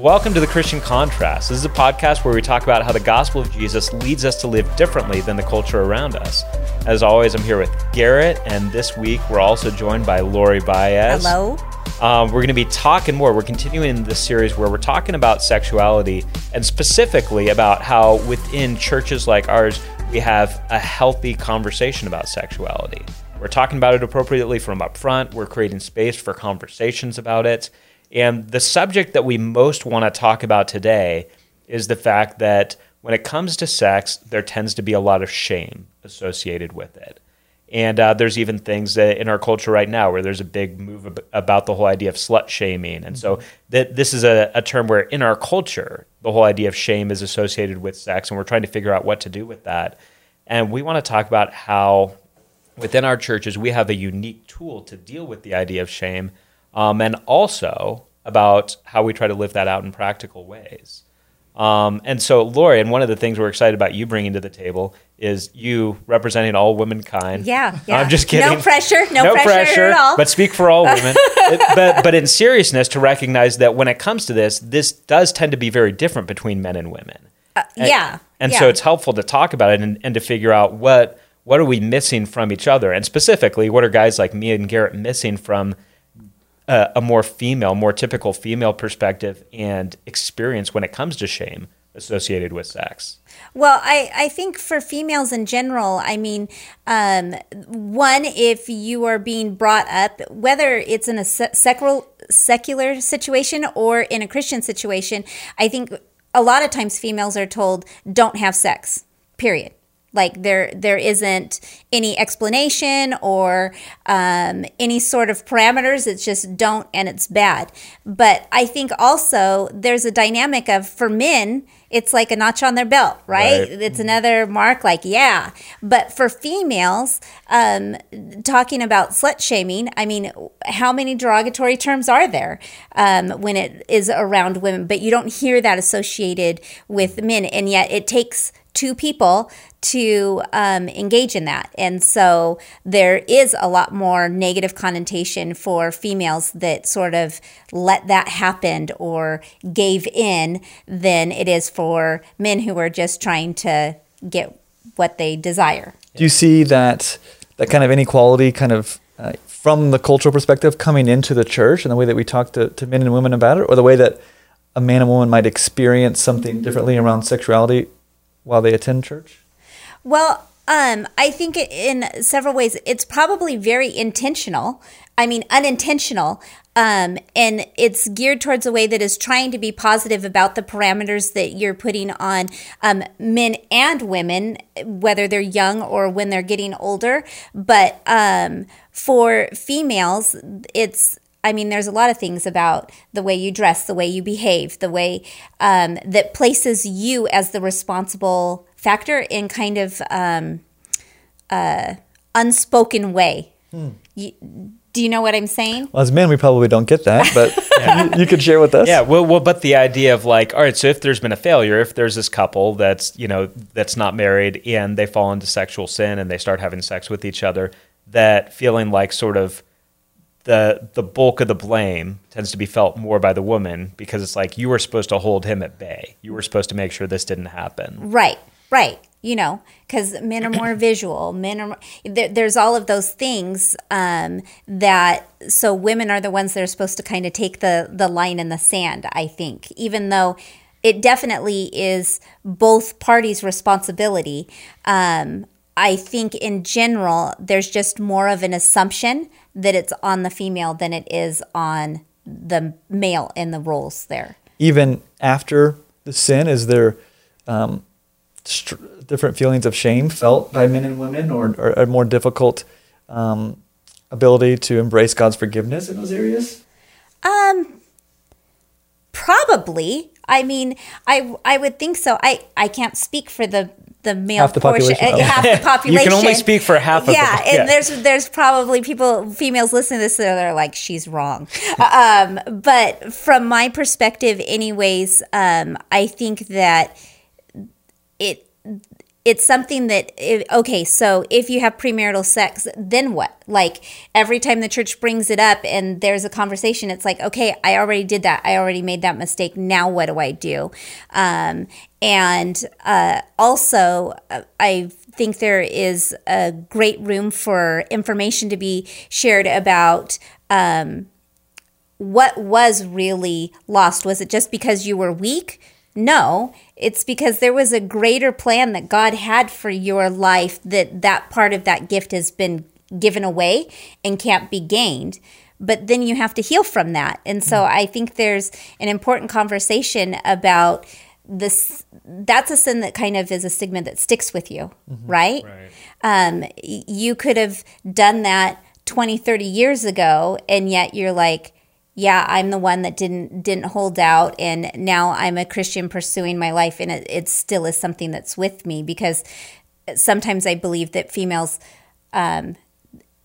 Welcome to the Christian Contrast. This is a podcast where we talk about how the gospel of Jesus leads us to live differently than the culture around us. As always, I'm here with Garrett, and this week we're also joined by Laurie Baiz. Hello. Um, we're going to be talking more. We're continuing this series where we're talking about sexuality and specifically about how within churches like ours, we have a healthy conversation about sexuality. We're talking about it appropriately from up front. We're creating space for conversations about it. And the subject that we most want to talk about today is the fact that when it comes to sex, there tends to be a lot of shame associated with it. And uh, there's even things that in our culture right now where there's a big move ab- about the whole idea of slut shaming. And so that this is a, a term where in our culture, the whole idea of shame is associated with sex, and we're trying to figure out what to do with that. And we want to talk about how within our churches we have a unique tool to deal with the idea of shame um, and also about how we try to live that out in practical ways. Um, and so, Laurie, and one of the things we're excited about you bringing to the table is you representing all womankind. Yeah, yeah. I'm just kidding. No pressure, no, pressure, at all. But speak for all women. It- but, but in seriousness, to recognize that when it comes to this, this does tend to be very different between men and women. Uh, yeah. And yeah. so it's helpful to talk about it and, and to figure out what what are we missing from each other, and specifically, what are guys like me and Garrett missing from uh, a more female, more typical female perspective and experience when it comes to shame associated with sex. Well, I, I think for females in general, I mean, um, one, if you are being brought up, whether it's in a se- secular, secular situation or in a Christian situation, I think a lot of times females are told, don't have sex, period. Like there, there isn't any explanation or um, any sort of parameters. It's just don't, and it's bad. But I think also there's a dynamic of for men, it's like a notch on their belt, right? Right. It's another mark, like yeah. But for females, um, talking about slut shaming, I mean, how many derogatory terms are there um, when it is around women? But you don't hear that associated with men, and yet it takes two people to um, engage in that. And so there is a lot more negative connotation for females that sort of let that happen or gave in than it is for men who are just trying to get what they desire. Do you see that that kind of inequality kind of uh, from the cultural perspective coming into the church and the way that we talk to, to men and women about it, or the way that a man and woman might experience something differently around sexuality while they attend church? Well, um, I think in several ways it's probably very intentional. I mean, unintentional. Um, and it's geared towards a way that is trying to be positive about the parameters that you're putting on um, men and women, whether they're young or when they're getting older. But um, for females, it's I mean, there's a lot of things about the way you dress, the way you behave, the way um, that places you as the responsible factor in kind of um, uh, unspoken way. You, do you know what I'm saying? Well, as men, we probably don't get that, but you, you could share with us. Yeah, well, well, but the idea of like, all right, so if there's been a failure, if there's this couple that's you know that's not married and they fall into sexual sin and they start having sex with each other, that feeling like sort of the the bulk of the blame tends to be felt more by the woman because it's like you were supposed to hold him at bay. You were supposed to make sure this didn't happen. Right, right. You know, because men are more visual. Men are there, there's all of those things um, that so women are the ones that are supposed to kind of take the the line in the sand. I think, even though it definitely is both parties' responsibility. Um, I think in general, there's just more of an assumption that it's on the female than it is on the male in the roles there. Even after the sin, is there um, str- different feelings of shame felt by men and women, or, or a more difficult um, ability to embrace God's forgiveness in those areas? Um, probably. I mean, I I would think so. I I can't speak for the the male Half the portion, population. uh, half the population. You can only speak for half of yeah, the- and yeah. there's there's probably people females listening to this that are like she's wrong. um, but from my perspective, anyways, um, I think that it it's something that okay so if you have premarital sex then what? Like every time the church brings it up and there's a conversation it's like okay i already did that. I already made that mistake. Now what do i do? Um, and uh, also uh, i think there is a great room for information to be shared about um, what was really lost. Was it just because you were weak no, it's because there was a greater plan that God had for your life that that part of that gift has been given away and can't be gained. But then you have to heal from that. And so I think there's an important conversation about this that's a sin that kind of is a stigma that sticks with you, mm-hmm. right? right. Um, you could have done that 20, 30 years ago, and yet you're like, yeah, I'm the one that didn't didn't hold out, and now I'm a Christian pursuing my life, and it, it still is something that's with me because sometimes I believe that females um,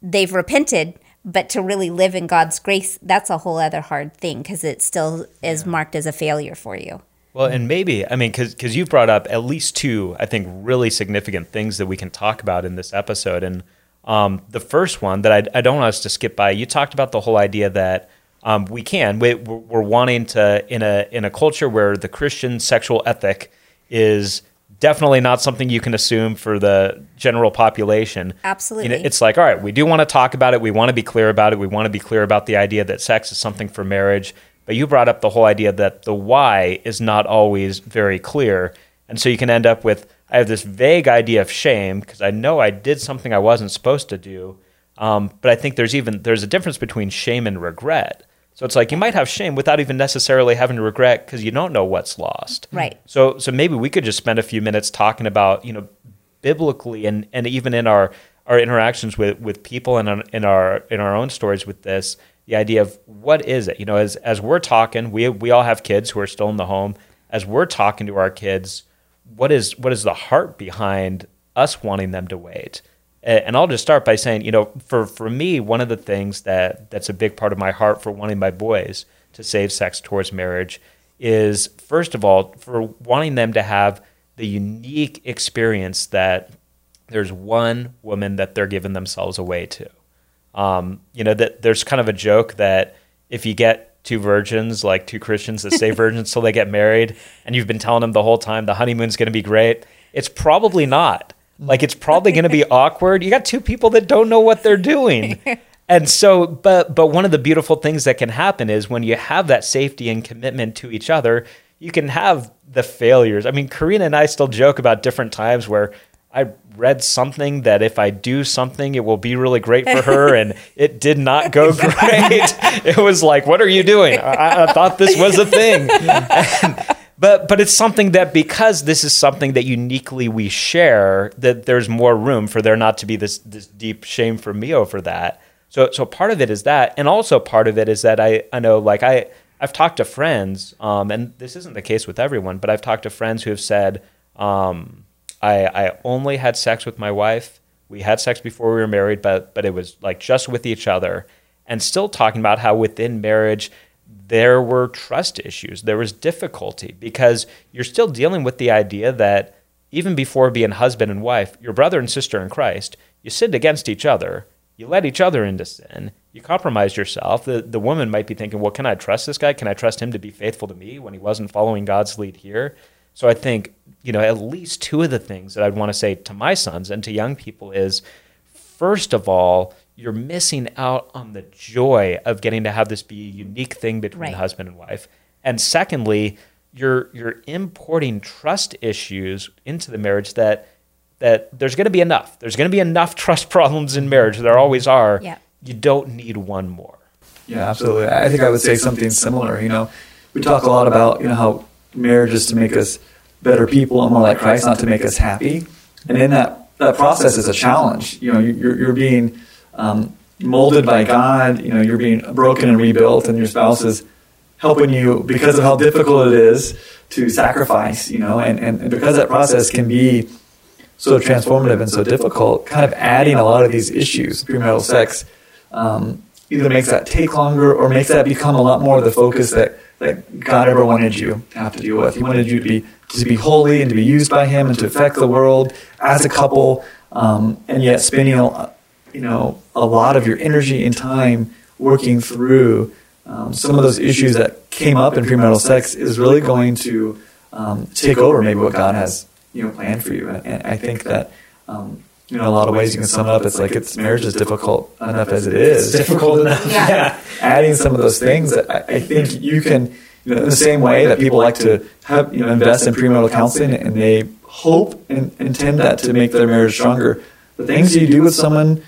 they've repented, but to really live in God's grace, that's a whole other hard thing because it still is yeah. marked as a failure for you. Well, and maybe I mean because you've brought up at least two, I think, really significant things that we can talk about in this episode, and um, the first one that I, I don't want us to skip by, you talked about the whole idea that um, we can. We, we're wanting to in a in a culture where the Christian sexual ethic is definitely not something you can assume for the general population. Absolutely. You know, it's like, all right, we do want to talk about it. We want to be clear about it. We want to be clear about the idea that sex is something for marriage. But you brought up the whole idea that the why is not always very clear. And so you can end up with I have this vague idea of shame because I know I did something I wasn't supposed to do. Um, but I think there's even there's a difference between shame and regret. So it's like you might have shame without even necessarily having to regret because you don't know what's lost. Right. So so maybe we could just spend a few minutes talking about you know biblically and and even in our our interactions with with people and in our in our own stories with this the idea of what is it you know as as we're talking we we all have kids who are still in the home as we're talking to our kids what is what is the heart behind us wanting them to wait and I'll just start by saying, you know, for, for me, one of the things that that's a big part of my heart for wanting my boys to save sex towards marriage is, first of all, for wanting them to have the unique experience that there's one woman that they're giving themselves away to. Um, you know, that there's kind of a joke that if you get two virgins, like two Christians that stay virgins till they get married, and you've been telling them the whole time the honeymoon's going to be great, it's probably not. Mm. Like it's probably going to be awkward. You got two people that don't know what they're doing. And so but but one of the beautiful things that can happen is when you have that safety and commitment to each other, you can have the failures. I mean, Karina and I still joke about different times where I read something that if I do something, it will be really great for her, and it did not go great. it was like, "What are you doing? I, I thought this was a thing." And, but but it's something that because this is something that uniquely we share that there's more room for there not to be this this deep shame for me over that. So so part of it is that. And also part of it is that i i know like i i've talked to friends um, and this isn't the case with everyone but i've talked to friends who have said um, i i only had sex with my wife. We had sex before we were married but but it was like just with each other. And still talking about how within marriage there were trust issues. There was difficulty because you're still dealing with the idea that even before being husband and wife, your brother and sister in Christ, you sinned against each other. You led each other into sin. You compromised yourself. The, the woman might be thinking, well, can I trust this guy? Can I trust him to be faithful to me when he wasn't following God's lead here? So I think, you know, at least two of the things that I'd want to say to my sons and to young people is first of all, you're missing out on the joy of getting to have this be a unique thing between right. husband and wife. And secondly, you're you're importing trust issues into the marriage that that there's going to be enough. There's going to be enough trust problems in marriage. There always are. Yeah. You don't need one more. Yeah, absolutely. I think I would say something similar. You know, we talk a lot about you know how marriage is to make us better people and more like Christ, not to make us happy. And in that that process is a challenge. You know, you're, you're being um, molded by God. You know, you're being broken and rebuilt, and your spouse is helping you because of how difficult it is to sacrifice. You know, and, and because that process can be so transformative and so difficult, kind of adding a lot of these issues, premarital sex, um, either makes that take longer or makes that become a lot more of the focus that, that God ever wanted you to have to deal with. He wanted you to be to be holy and to be used by Him and to affect the world as a couple, um, and yet spending you know a lot of your energy and time working through um, some of those issues that came up in premarital sex is really going to um, take over maybe what God has you know planned for you. And, and I think that um, you know, in a lot of ways you can sum it up. It's like it's marriage is difficult enough as it is. It's difficult enough. Yeah. yeah. Adding some of those things, I, I think you can, you know, in the same way that people like to have, you know, invest in premarital counseling and they hope and intend that to make their marriage stronger. The things you do with someone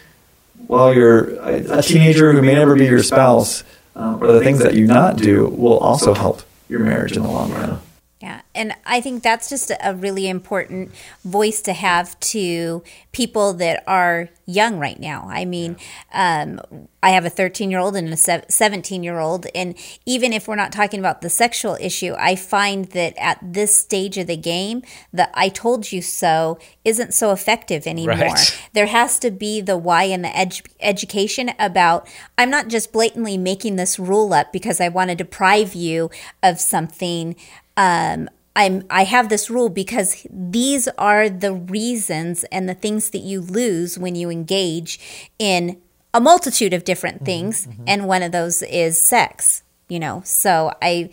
while you're a teenager who may never be your spouse, um, or the things that you not do will also help your marriage in the long run. Yeah, and I think that's just a really important voice to have to people that are young right now. I mean, um, I have a 13 year old and a 17 year old, and even if we're not talking about the sexual issue, I find that at this stage of the game, the I told you so isn't so effective anymore. Right. There has to be the why and the ed- education about I'm not just blatantly making this rule up because I want to deprive you of something um, I'm I have this rule because these are the reasons and the things that you lose when you engage in a multitude of different things, mm-hmm. and one of those is sex. You know, so I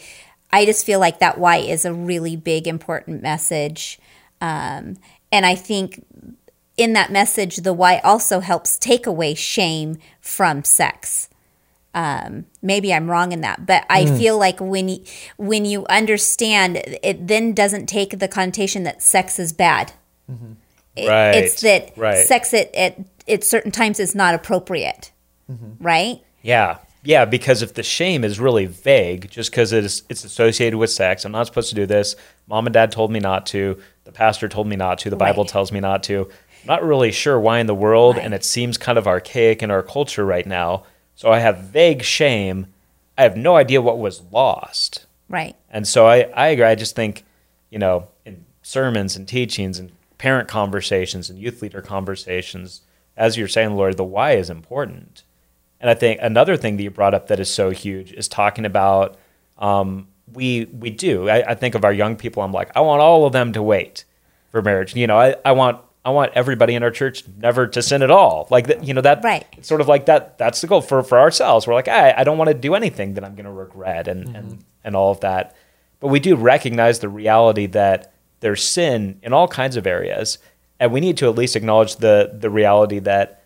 I just feel like that why is a really big important message, um, and I think in that message the why also helps take away shame from sex um, maybe I'm wrong in that, but I mm. feel like when you, when you understand, it then doesn't take the connotation that sex is bad. Mm-hmm. It, right. It's that right. sex at, at, at certain times is not appropriate. Mm-hmm. Right. Yeah. Yeah. Because if the shame is really vague, just because it's it's associated with sex, I'm not supposed to do this. Mom and dad told me not to. The pastor told me not to. The Bible right. tells me not to. I'm not really sure why in the world, right. and it seems kind of archaic in our culture right now so I have vague shame. I have no idea what was lost. Right. And so I, I agree. I just think, you know, in sermons and teachings and parent conversations and youth leader conversations, as you're saying, Laurie, the why is important. And I think another thing that you brought up that is so huge is talking about um, we we do. I, I, think of our young people. I'm like, I want all of them to wait for marriage. You know, I, I want I want everybody in our church never to sin at all. Like that, you know that right. It's sort of like that. That's the goal for for ourselves. We're like, I, I don't want to do anything that I'm going to regret and mm-hmm. and and all of that. But we do recognize the reality that there's sin in all kinds of areas, and we need to at least acknowledge the the reality that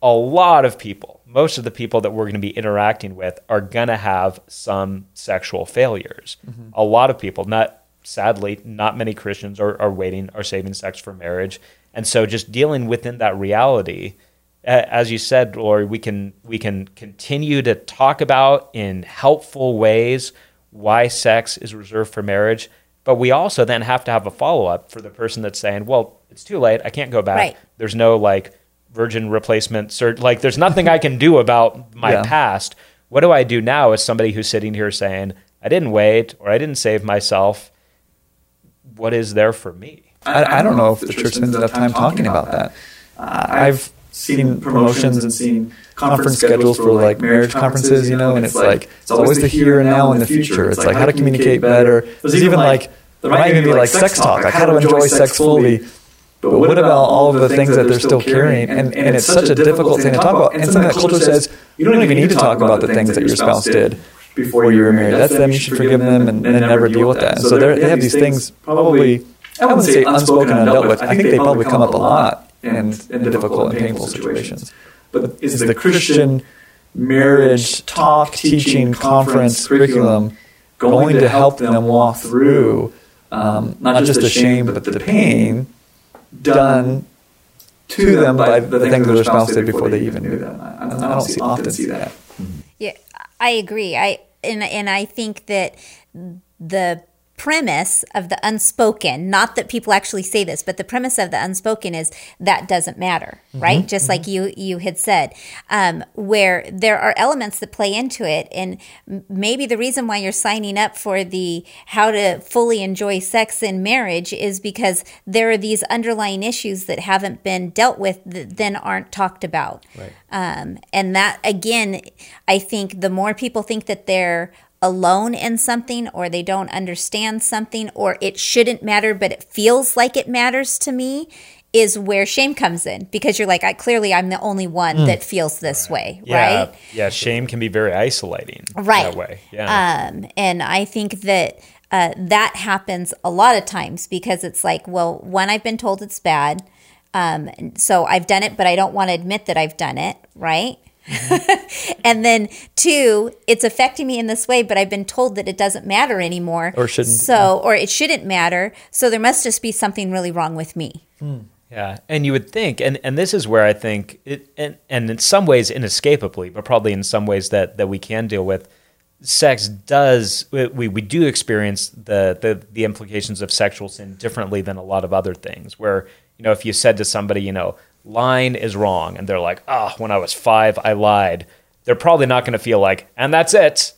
a lot of people, most of the people that we're going to be interacting with, are going to have some sexual failures. Mm-hmm. A lot of people, not sadly, not many Christians are, are waiting, are saving sex for marriage. And so just dealing within that reality, as you said, Laurie, we can we can continue to talk about in helpful ways why sex is reserved for marriage, but we also then have to have a follow up for the person that's saying, "Well, it's too late. I can't go back. Right. There's no like virgin replacement cert. Like, there's nothing I can do about my yeah. past. What do I do now as somebody who's sitting here saying, I didn't wait or I didn't save myself? What is there for me? I, I don't know if the church spends enough time talking about that. Uh, I've seen promotions and seen conference schedules for like marriage conferences, you know, and it's like it's always the here and now and the future. It's like how to communicate better. There's even like there might even be like sex talk, like how to enjoy sex fully. But what about all of the things that they're still carrying? And, and it's such a difficult thing to talk about. And something that culture says you don't even need to talk about the things that your spouse did before you were married. That's them. You should forgive them and, and never deal with that. so they have these things probably, I wouldn't say unspoken and undealt with. I think they probably come up a lot in, in difficult and painful situations. But is the Christian marriage talk, teaching, conference, curriculum going to help them walk through um, not just the shame, but the pain done to them by the things that their spouse did before they even knew them? I, I don't see, often see that. Yeah, I agree. I and and I think that the premise of the unspoken, not that people actually say this, but the premise of the unspoken is that doesn't matter, right? Just like you you had said, um, where there are elements that play into it, and maybe the reason why you're signing up for the how to fully enjoy sex in marriage is because there are these underlying issues that haven't been dealt with that then aren't talked about. Right. Um, and that again, I think the more people think that they're alone in something or they don't understand something or it shouldn't matter but it feels like it matters to me is where shame comes in because you're like I clearly I'm the only one that feels this way, Yeah, right? yeah. Shame can be very isolating. Right. That way. Yeah. Um, and I think that uh, that happens a lot of times because it's like, well, one, I've been told it's bad. Um, so I've done it, but I don't want to admit that I've done it, right? and then two, it's affecting me in this way, but I've been told that it doesn't matter anymore. Or shouldn't. So, or it shouldn't matter. So there must just be something really wrong with me. Hmm. Yeah, and you would think, and, and this is where I think, it, and, and in some ways inescapably, but probably in some ways that, that we can deal with, sex does, we, we do experience the, the, the implications of sexual sin differently than a lot of other things. Where, you know, if you said to somebody, you know, lying is wrong, and they're like, oh, when I was five, I lied, they're probably not going to feel like, and that's it.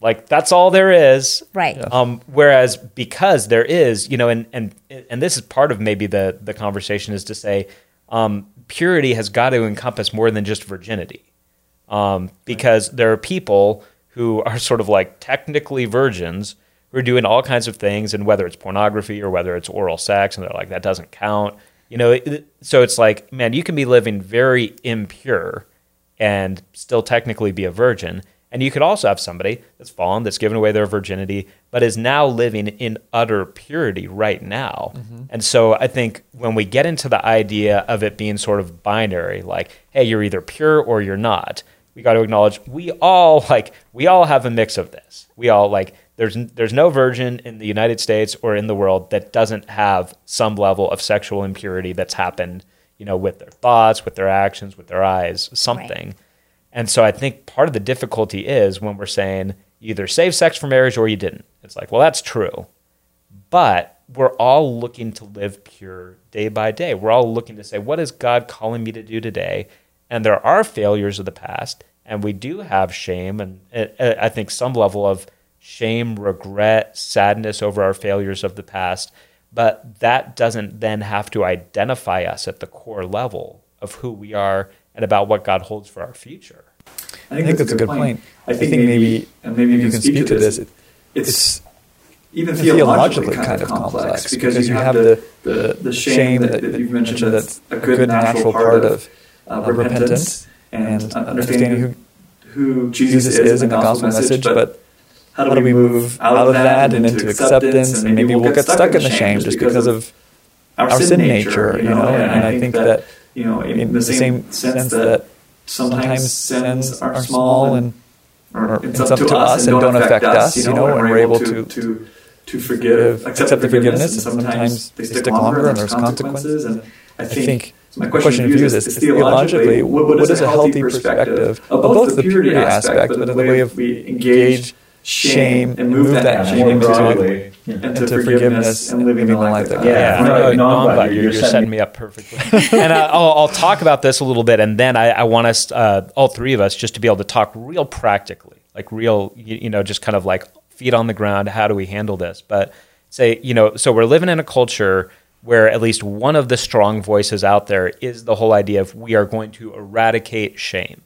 Like, that's all there is. Right. Yeah. Um, whereas because there is, you know, and and and this is part of maybe the the conversation is to say um, purity has got to encompass more than just virginity, um, because there are people who are sort of like technically virgins who are doing all kinds of things, and whether it's pornography or whether it's oral sex, and they're like that doesn't count, you know. It, so it's like, man, you can be living very impure and still technically be a virgin. And you could also have somebody that's fallen, that's given away their virginity, but is now living in utter purity right now. Mm-hmm. And so I think when we get into the idea of it being sort of binary, like, hey, you're either pure or you're not, we got to acknowledge we all like we all have a mix of this. We all like there's there's no virgin in the United States or in the world that doesn't have some level of sexual impurity that's happened, you know, with their thoughts, with their actions, with their eyes, something. And so I think part of the difficulty is when we're saying either save sex for marriage or you didn't. It's like, well, that's true. But we're all looking to live pure day by day. We're all looking to say, what is God calling me to do today? And there are failures of the past, and we do have shame, and I think some level of shame, regret, sadness over our failures of the past. But that doesn't then have to identify us at the core level of who we are and about what God holds for our future. I think, that's, a good point. I think, maybe, and maybe you can speak to this. It, it's even theologically kind of complex because you have the, the, the shame that, that you've mentioned that's a good natural part of uh, repentance and understanding who, who Jesus is in the gospel message, but how do we move out of that and into acceptance? And maybe we'll get stuck in the shame just because of our sin nature, you know. And I think that, you know, in the same sense that sometimes sins are small and or it's, up, to us and don't affect us, you know, and we're able to to to forgive, accept the forgiveness, and sometimes they stick longer and there's consequences. And I think my question for you is this: theologically, what is a healthy perspective of both the purity aspect, but the way of we engage shame and move that shame into, into forgiveness and living the life that God yeah, has. no, no, I'm glad you're, you're setting me up perfectly. and I, I'll, I'll talk about this a little bit, and then I, I want us, uh, all three of us, just to be able to talk real practically, like real, you, you know, just kind of like feet on the ground. How do we handle this? But say, you know, so we're living in a culture where at least one of the strong voices out there is the whole idea of we are going to eradicate shame.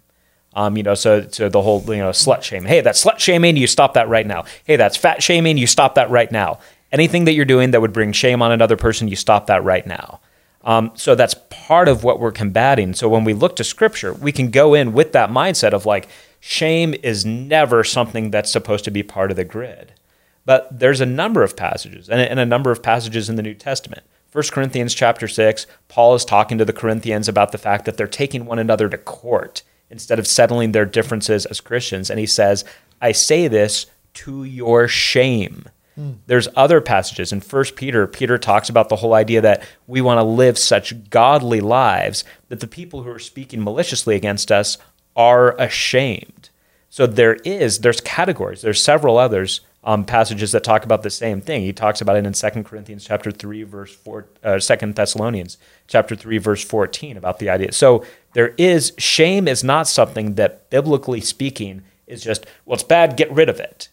Um, you know, so so the whole you know slut shame. Hey, that's slut shaming. You stop that right now. Hey, that's fat shaming. You stop that right now. Anything that you're doing that would bring shame on another person, you stop that right now. Um, so that's part of what we're combating. So when we look to Scripture, we can go in with that mindset of like shame is never something that's supposed to be part of the grid. But there's a number of passages, and, and a number of passages in the New Testament. 1 Corinthians chapter 6, Paul is talking to the Corinthians about the fact that they're taking one another to court instead of settling their differences as Christians. And he says, I say this to your shame. Mm. There's other passages in 1 Peter. Peter talks about the whole idea that we want to live such godly lives that the people who are speaking maliciously against us are ashamed. So there is, there's categories, there's several others um, passages that talk about the same thing. He talks about it in 2 Corinthians chapter 3 verse 4 uh, 2 Thessalonians chapter 3 verse 14 about the idea. So there is shame is not something that biblically speaking is just well it's bad get rid of it.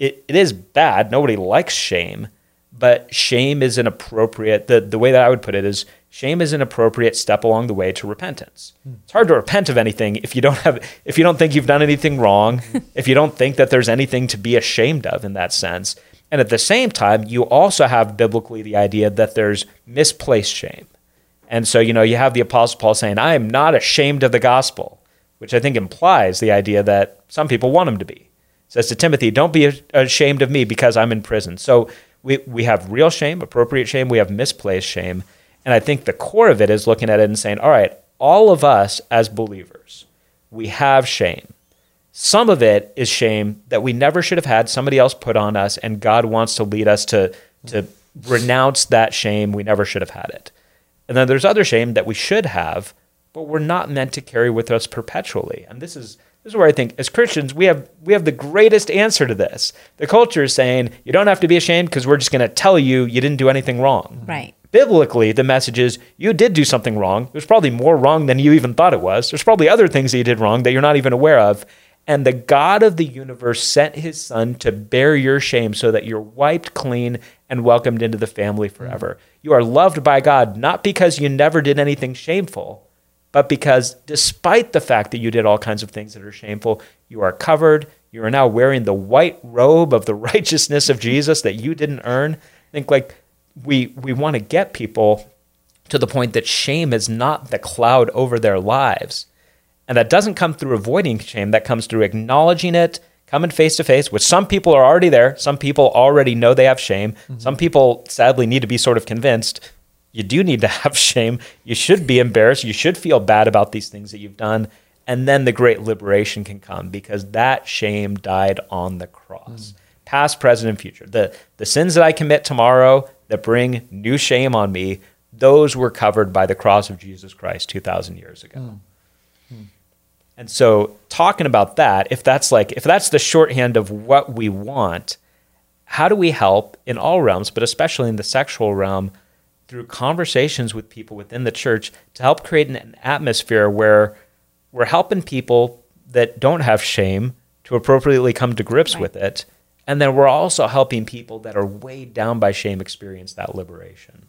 It it is bad. Nobody likes shame, but shame is an appropriate the the way that I would put it is shame is an appropriate step along the way to repentance. It's hard to repent of anything if you don't have if you don't think you've done anything wrong, if you don't think that there's anything to be ashamed of in that sense. And at the same time, you also have biblically the idea that there's misplaced shame. And so, you know, you have the apostle Paul saying, "I am not ashamed of the gospel," which I think implies the idea that some people want him to be. says to Timothy, "Don't be ashamed of me because I'm in prison." So, we we have real shame, appropriate shame, we have misplaced shame. And I think the core of it is looking at it and saying, all right, all of us as believers, we have shame. Some of it is shame that we never should have had, somebody else put on us, and God wants to lead us to, to renounce that shame. We never should have had it. And then there's other shame that we should have, but we're not meant to carry with us perpetually. And this is this is where I think as Christians we have we have the greatest answer to this. The culture is saying you don't have to be ashamed because we're just going to tell you you didn't do anything wrong. Right biblically, the message is you did do something wrong. There's probably more wrong than you even thought it was. There's probably other things that you did wrong that you're not even aware of. And the God of the universe sent his son to bear your shame so that you're wiped clean and welcomed into the family forever. You are loved by God not because you never did anything shameful, but because despite the fact that you did all kinds of things that are shameful, you are covered. You are now wearing the white robe of the righteousness of Jesus that you didn't earn. Think like we we want to get people to the point that shame is not the cloud over their lives. And that doesn't come through avoiding shame, that comes through acknowledging it, coming face to face, which some people are already there. Some people already know they have shame. Mm-hmm. Some people sadly need to be sort of convinced you do need to have shame. You should be embarrassed. You should feel bad about these things that you've done. And then the great liberation can come because that shame died on the cross. Mm. Past, present, and future. The, the sins that I commit tomorrow, that bring new shame on me, those were covered by the cross of Jesus Christ 2,000 years ago. Mm. Mm. And so, talking about that, if that's like, if that's the shorthand of what we want, how do we help in all realms, but especially in the sexual realm, through conversations with people within the church to help create an atmosphere where we're helping people that don't have shame to appropriately come to grips right. with it and then we're also helping people that are weighed down by shame experience that liberation.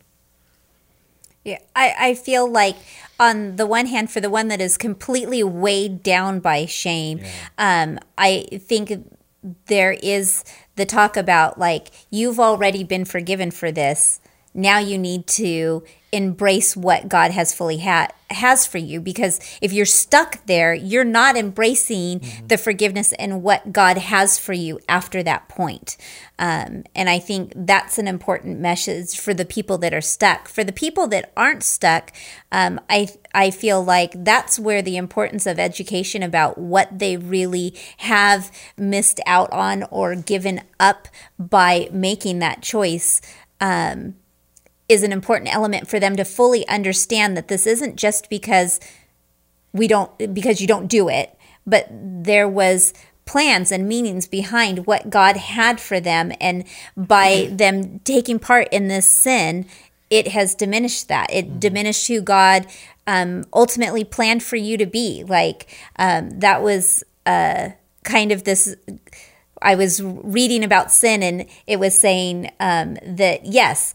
Yeah, I, I feel like on the one hand, for the one that is completely weighed down by shame, yeah. um, I think there is the talk about like, you've already been forgiven for this. Now you need to embrace what God has fully had has for you because if you're stuck there you're not embracing mm-hmm. the forgiveness and what God has for you after that point um, and I think that's an important message for the people that are stuck for the people that aren't stuck um, I I feel like that's where the importance of education about what they really have missed out on or given up by making that choice um, is an important element for them to fully understand that this isn't just because we don't because you don't do it, but there was plans and meanings behind what God had for them and by them taking part in this sin, it has diminished that. It mm-hmm. diminished who God um, ultimately planned for you to be. Like um, that was uh, kind of this. I was reading about sin, and it was saying um, that yes,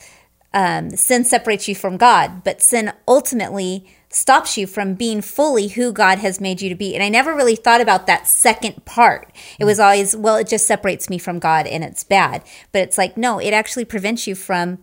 um, sin separates you from God, but sin ultimately stops you from being fully who God has made you to be. And I never really thought about that second part. It was always, well, it just separates me from God and it's bad. But it's like, no, it actually prevents you from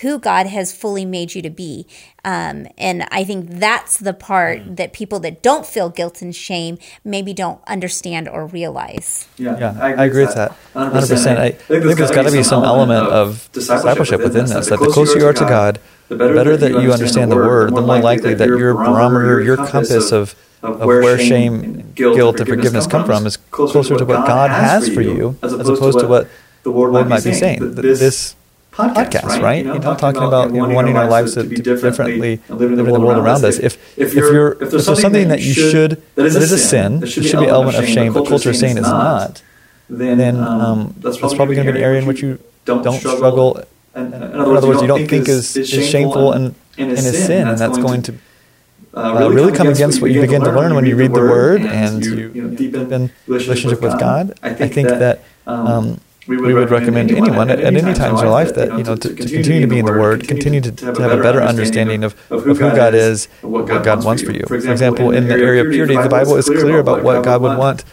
who God has fully made you to be. Um, and I think that's the part mm. that people that don't feel guilt and shame maybe don't understand or realize. Yeah, yeah I, agree I agree with that. 100%. 100%. I, think there's got to be some element of discipleship within this. That the closer you are to God, the better that you understand the Word, the more likely that your barometer, your compass of of where shame, guilt, and forgiveness come from is closer to what God has for you, as opposed to what the Lord might be saying. This podcast, right? right? You know, you know talking, talking, about, about you know, wanting our lives to, to be differently, living in the world around us. If, if, you're, if there's, something that you should, that is a sin, that should be an element of shame, but culture is saying it's not, then um, that's probably going to be an area in which you don't, struggle. And, in, other words, you don't think is, is shameful and, and is sin, and that's going to uh, really, really come against what you begin to learn when you read the Word and you, you know, deepen relationship with God. I think that um, um, we would, we would recommend, recommend anyone at, at any time in their life that, you know, to, to continue to be in the Word, continue to, to have a better understanding of, of who God is, what God wants for you. For example, in the area of purity, the Bible is clear about what God would want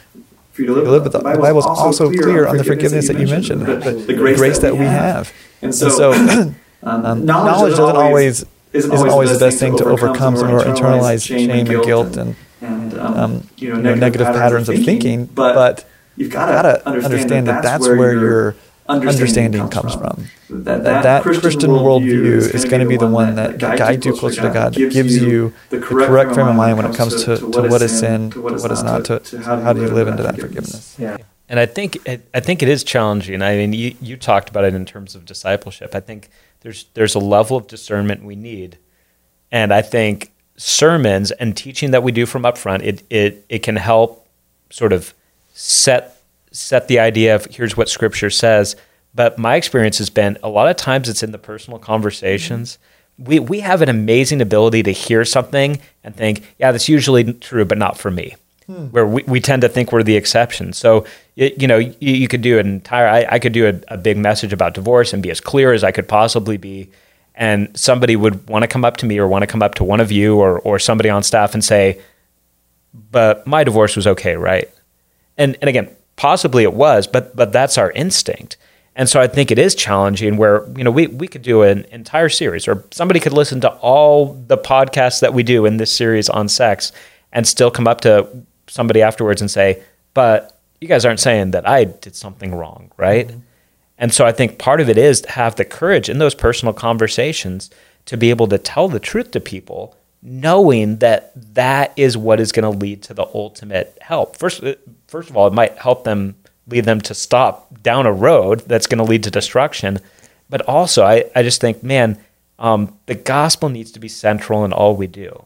for you to live. But the Bible is also clear on the forgiveness that you mentioned, the grace that we have. And so, um, knowledge doesn't always isn't, isn't always, the best thing to overcome some of our internalized shame and guilt and, and um, you know, negative patterns of thinking. But you've got to understand that that's where your understanding comes from. That, that, that Christian worldview is going to be the one that guides you closer to God, gives you the correct frame of mind when it comes to, to what is sin, to what is not, to how do you live into that forgiveness. Yeah. And I think it, I think it is challenging. I mean, you, you talked about it in terms of discipleship. I think there's there's a level of discernment we need, and I think sermons and teaching that we do from up front it it it can help sort of set set the idea of here's what Scripture says. But my experience has been a lot of times it's in the personal conversations. We we have an amazing ability to hear something and think, yeah, that's usually true, but not for me hmm. where we, we tend to think we're the exception. So, it, you know, you, you, could do an entire, I, I could do a, a, big message about divorce and be as clear as I could possibly be. And somebody would want to come up to me or want to come up to one of you or, or somebody on staff and say, but my divorce was okay, right? And, and again, possibly it was, but, but that's our instinct. And so I think it is challenging where, you know, we, we could do an entire series or somebody could listen to all the podcasts that we do in this series on sex and still come up to somebody afterwards and say, but you guys aren't saying that I did something wrong, right? Mm-hmm. And so I think part of it is to have the courage in those personal conversations to be able to tell the truth to people, knowing that that is what is going to lead to the ultimate help. First, uh, first of all, it might help them lead them to stop down a road that's going to lead to destruction. But also, I, I just think, man, um, the gospel needs to be central in all we do.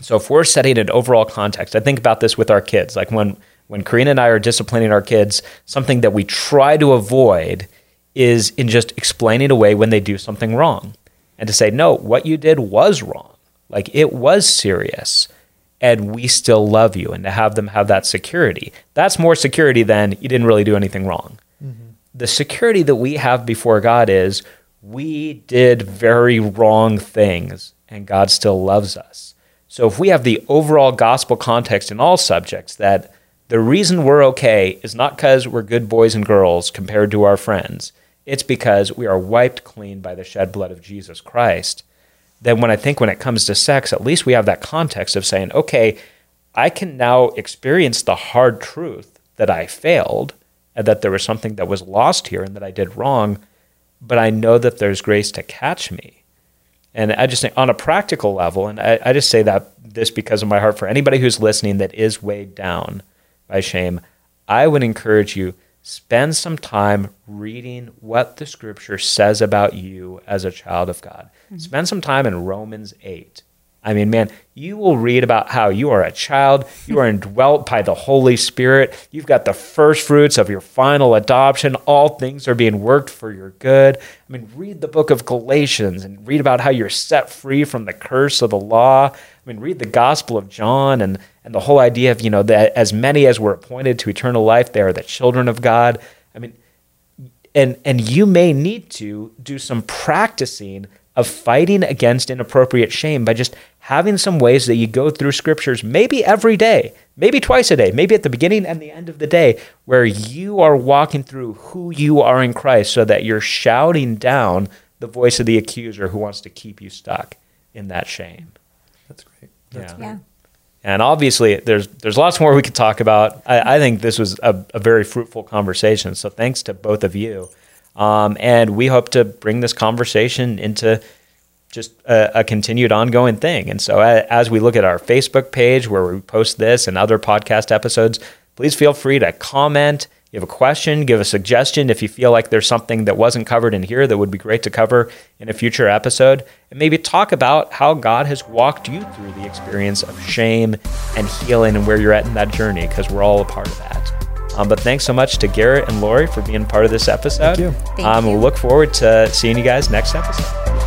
So if we're setting an overall context, I think about this with our kids. Like when when Karina and I are disciplining our kids, something that we try to avoid is in just explaining away when they do something wrong. And to say, no, what you did was wrong. Like it was serious. And we still love you. And to have them have that security. That's more security than you didn't really do anything wrong. Mm-hmm. The security that we have before God is we did very wrong things and God still loves us. So if we have the overall gospel context in all subjects that the reason we're okay is not because we're good boys and girls compared to our friends, it's because we are wiped clean by the shed blood of Jesus Christ. Then, when I think when it comes to sex, at least we have that context of saying, okay, I can now experience the hard truth that I failed and that there was something that was lost here and that I did wrong, but I know that there's grace to catch me. And I just think on a practical level, and I, I just say that this because of my heart for anybody who's listening that is weighed down by shame, I would encourage you spend some time reading what the scripture says about you as a child of God. Mm-hmm. Spend some time in Romans 8 I mean, man, you will read about how you are a child, you are indwelt by the Holy Spirit, you've got the first fruits of your final adoption, all things are being worked for your good. I mean, read the book of Galatians and read about how you're set free from the curse of the law. I mean, read the Gospel of John and, and the whole idea of, you know, that as many as were appointed to eternal life, they are the children of God. I mean, and and you may need to do some practicing of fighting against inappropriate shame by just having some ways that you go through scriptures, maybe every day, maybe twice a day, maybe at the beginning and the end of the day, where you are walking through who you are in Christ so that you're shouting down the voice of the accuser who wants to keep you stuck in that shame. That's great. That's yeah. Great. yeah. And obviously, there's there's lots more we could talk about. I, I think this was a, a, very fruitful conversation. So thanks to both of you, um, and we hope to bring this conversation into just a, a, continued ongoing thing. And so, as we look at our Facebook page where we post this and other podcast episodes, please feel free to comment. You have a question, give a suggestion if you feel like there's something that wasn't covered in here that would be great to cover in a future episode, and maybe talk about how God has walked you through the experience of shame and healing and where you're at in that journey, because we're all a part of that. Um, but thanks so much to Garrett and Laurie for being part of this episode. Thank you. Thank um, you. We'll look forward to seeing you guys next episode.